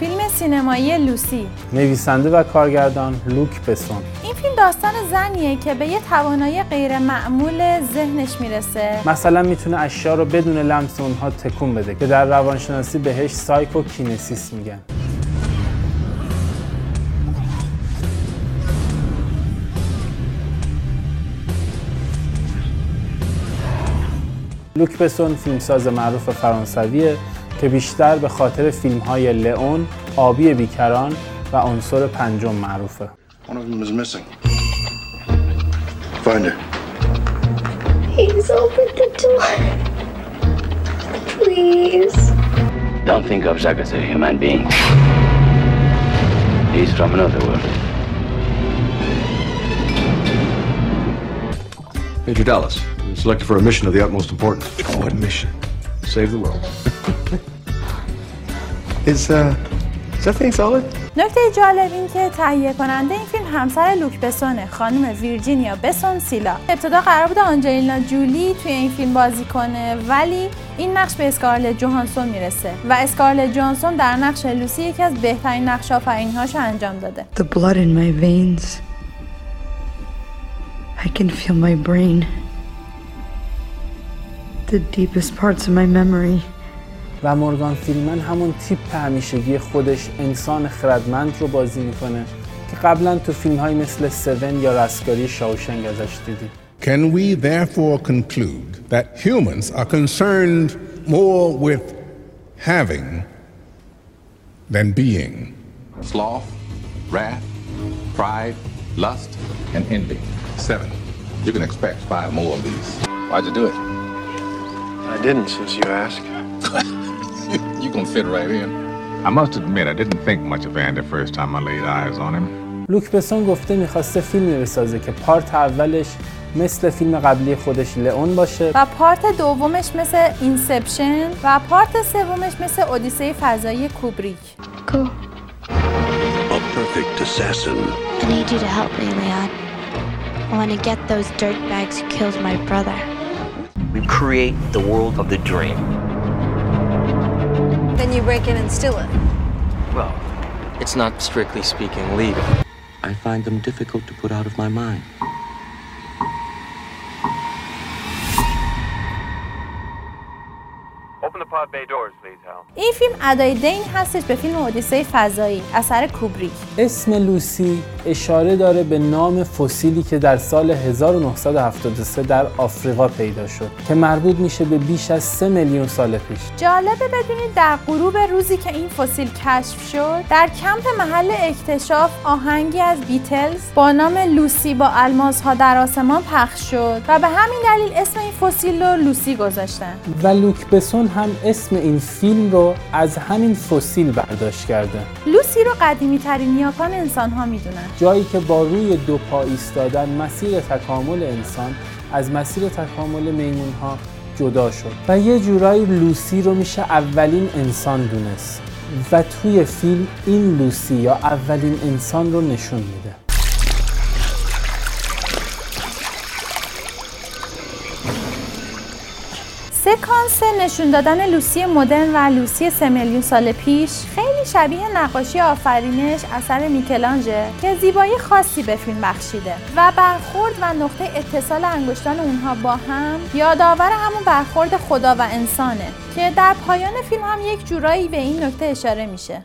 فیلم سینمایی لوسی. نویسنده و کارگردان لوک بسون. این فیلم داستان زنیه که به یه توانایی غیر معمول ذهنش می‌رسه. مثلا می‌تونه اشیا رو بدون لمس اونها تکون بده که در روانشناسی بهش psychokinesis میگن. لوک بسون فیلمساز معروف فرانسویه. که بیشتر به خاطر فیلم های لئون، آبی بیکران و عنصر پنجم معروفه. One of them is missing. Find her. Please open the door. Please. Don't think of Zack as a human being. He's from another world. Major Dallas, selected for a mission of the utmost importance. What mission? Save the world. Is, uh, is that thing solid? نکته جالب این که تهیه کننده این فیلم همسر لوک بسونه خانم ویرجینیا بسون سیلا ابتدا قرار بود آنجلینا جولی توی این فیلم بازی کنه ولی این نقش به اسکارلت جوهانسون می‌رسه و اسکارلت جوهانسون در نقش لوسی یکی از بهترین نقش آفرینی‌هاش انجام داده The blood in my veins. I can feel my brain. The deepest parts of my memory. و مورگان فیلمن همون تیپ همیشگی خودش انسان خردمند رو بازی می‌کنه که قبلا تو فیلم های مثل سون یا رستگاری شاوشنگ ازش دیدیم Can we therefore conclude that humans are concerned more with having than being? sloth, wrath, pride, lust, and envy. Seven. You can expect five more of these. Why'd you do it? I didn't, since you ask. you gonna fit right in. I must admit, I didn't think much of Andy first time I laid eyes on him. لوک بسون گفته میخواسته فیلمی بسازه که پارت اولش مثل فیلم قبلی خودش لئون باشه و پارت دومش مثل اینسپشن و پارت سومش مثل اودیسه فضایی کوبریک Go. A perfect assassin. I need you to help me, Leon. I want to get those dirtbags who killed my brother. We create the world of the dream. Then you break in and steal it. Well, it's not strictly speaking legal. I find them difficult to put out of my mind. Open the pod bay doors, please, Hal. این فیلم ادای دین هستش به فیلم اودیسه فضایی اثر کوبریک اسم لوسی اشاره داره به نام فسیلی که در سال 1973 در آفریقا پیدا شد که مربوط میشه به بیش از 3 میلیون سال پیش. جالبه بدونید در غروب روزی که این فسیل کشف شد در کمپ محل اکتشاف آهنگی از بیتلز با نام لوسی با الماس ها در آسمان پخش شد و به همین دلیل اسم این فسیل رو لوسی گذاشتن. و لوک بسون هم اسم این فیلم رو از همین فسیل برداشت کرده. لوسی رو قدیمی ترین نیاکان انسان ها می‌دونن. جایی که با روی دو پا ایستادن مسیر تکامل انسان از مسیر تکامل میمون ها جدا شد. و یه جورایی لوسی رو میشه اولین انسان دونست. و توی فیلم این لوسی یا اولین انسان رو نشون میده. سکانس نشون دادن لوسی مدرن و لوسی سه میلیون سال پیش خیلی شبیه نقاشی آفرینش اثر میکلانژه که زیبایی خاصی به فیلم بخشیده. و برخورد و نقطه اتصال انگشتان اونها با هم یادآور همون برخورد خدا و انسانه که در پایان فیلم هم یک جورایی به این نکته اشاره میشه.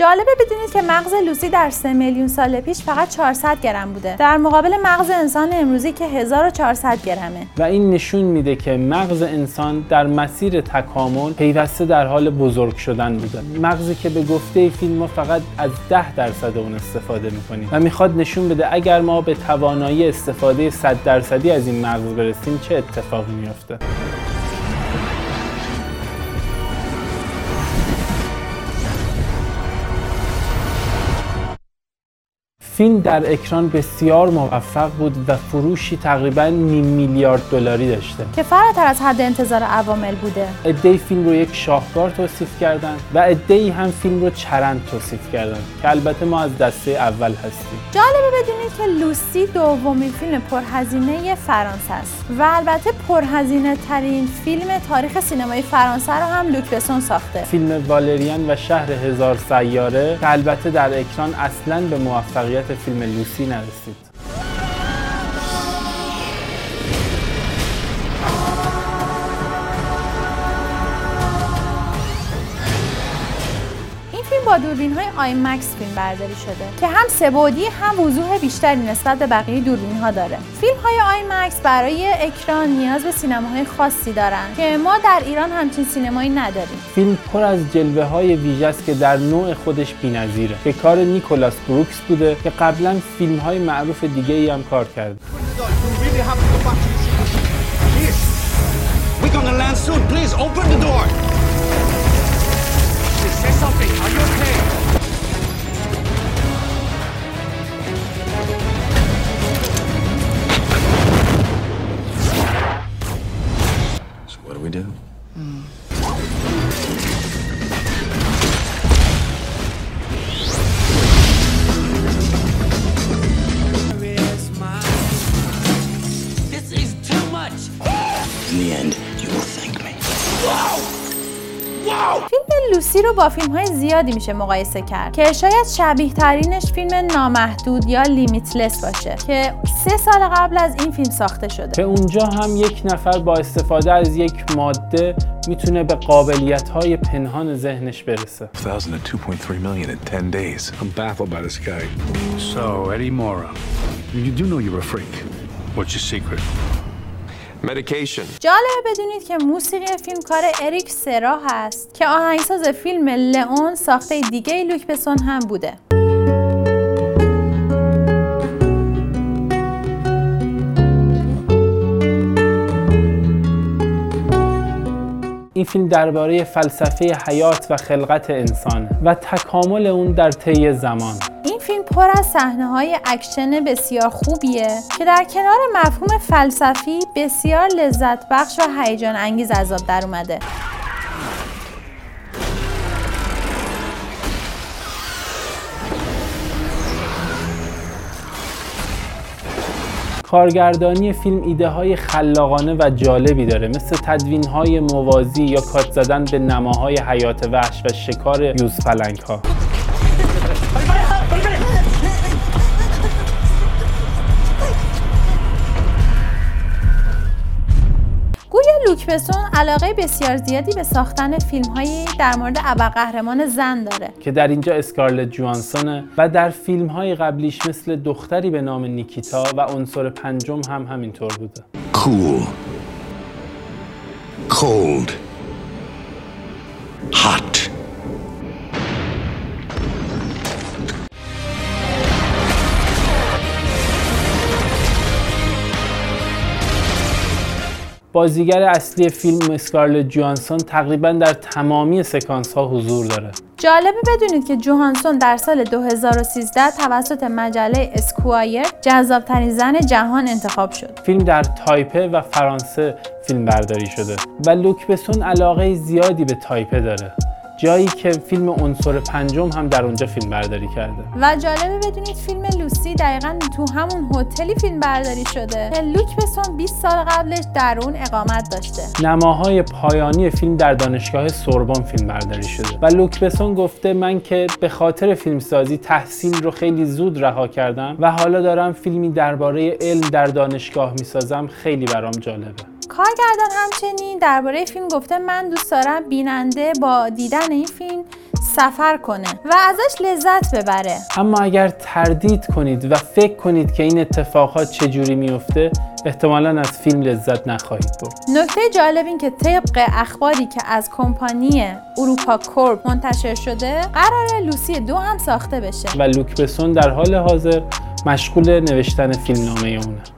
جالبه بدونید که مغز لوسی در 3 میلیون سال پیش فقط 400 گرم بوده. در مقابل مغز انسان امروزی که 1400 گرمه. و این نشون میده که مغز انسان در مسیر تکامل پیوسته در حال بزرگ شدن بوده. مغزی که به گفته فیلم فقط از 10 درصد اون استفاده می‌کنیم. و می‌خواد نشون بده اگر ما به توانایی استفاده 100 درصدی از این مغز برسیم چه اتفاقی میافته. فیلم در اکران بسیار موفق بود و فروشی تقریبا نیم میلیارد دلاری داشته. که فراتر از حد انتظار عوامل بوده. عدهای فیلم رو یک شاهکار توصیف کردن و عدهای هم فیلم رو چرند توصیف کردن که البته ما از دسته اول هستیم. جالبه بدونید که لوسی دومین فیلم پرهزینه فرانسه است. و البته پرهزینه ترین فیلم تاریخ سینمای فرانسه رو هم لوک بسون ساخته. فیلم والریان و شهر هزار سیاره که البته در اکران اصلا به موفقیت فیلم لوسی نرسید. با دوربین های آی مکس فیلم برداری شده که هم سبودی هم وضوح بیشتری نسبت به بقیه دوربین ها داره فیلم های آی مکس برای اکران نیاز به سینماهای خاصی دارن که ما در ایران همچین سینمایی نداریم فیلم پر از جلوه های ویژه است که در نوع خودش بی‌نظیره که کار نیکولاس بروکس بوده که قبلا فیلم های معروف دیگه ای هم کار کرده We're gonna land soon. Please open the door. Say something. Are you okay? رو با فیلم های زیادی میشه مقایسه کرد که شاید شبیه ترینش فیلم نامحدود یا لیمیتلس باشه که سه سال قبل از این فیلم ساخته شده که اونجا هم یک نفر با استفاده از یک ماده می‌تونه به قابلیت های پنهان ذهنش برسه 1,000 to 2.3 million in 10 days. I'm baffled by this guy. So, Eddie Mora, you do know you're a freak. What's your secret? Medication. جالبه بدونید که موسیقی فیلم کار اریک سرا هست که آهنگساز فیلم لئون ساخته دیگه لوک بسون هم بوده این فیلم درباره فلسفه حیات و خلقت انسان و تکامل اون در طی زمان فیلم پر از صحنه های اکشن بسیار خوبیه که در کنار مفهوم فلسفی بسیار لذت بخش و هیجان انگیز از در اومده. کارگردانی فیلم ایده های خلاقانه و جالبی داره. مثل تدوین های موازی یا کات زدن به نماهای حیات وحش و شکار یوز ها گویا لوک بسون علاقه بسیار زیادی به ساختن فیلم هایی در مورد ابرقهرمان زن داره که در اینجا اسکارلت جوانسونه و در فیلم های قبلیش مثل دختری به نام نیکیتا و عنصر پنجم هم همینطور بوده Cool. Cold. بازیگر اصلی فیلم اسکارلت جوهانسون تقریبا در تمامی سکانس ها حضور داره جالبه بدونید که جوهانسون در سال 2013 توسط مجله اسکوایر جذابترین زن جهان انتخاب شد. فیلم در تایپه و فرانسه فیلم برداری شده و لوک بسون علاقه زیادی به تایپه داره جایی که فیلم عنصر پنجم هم در اونجا فیلم برداری کرده. و جالبه بدونید فیلم لوسی دقیقا تو همون هتلی فیلم برداری شده که لوک بسون 20 سال قبلش در اون اقامت داشته. نماهای پایانی فیلم در دانشگاه سوربن فیلم برداری شده. و لوک بسون گفته من که به خاطر فیلمسازی تحصیل رو خیلی زود رها کردم و حالا دارم فیلمی درباره علم در دانشگاه می‌سازم. خیلی برام جالبه. کارگردان همچنین. درباره فیلم گفته من دوست دارم بیننده با دیدن این فیلم سفر کنه و ازش لذت ببره. اما اگر تردید کنید و فکر کنید که این اتفاقات چجوری میفته احتمالا از فیلم لذت نخواهید برد. نکته جالب این که طبق اخباری که از کمپانی اروپا کورپ منتشر شده قرار لوسی دو هم ساخته بشه. و لوک بسون در حال حاضر مشغول نوشتن فیلمنامه اونه.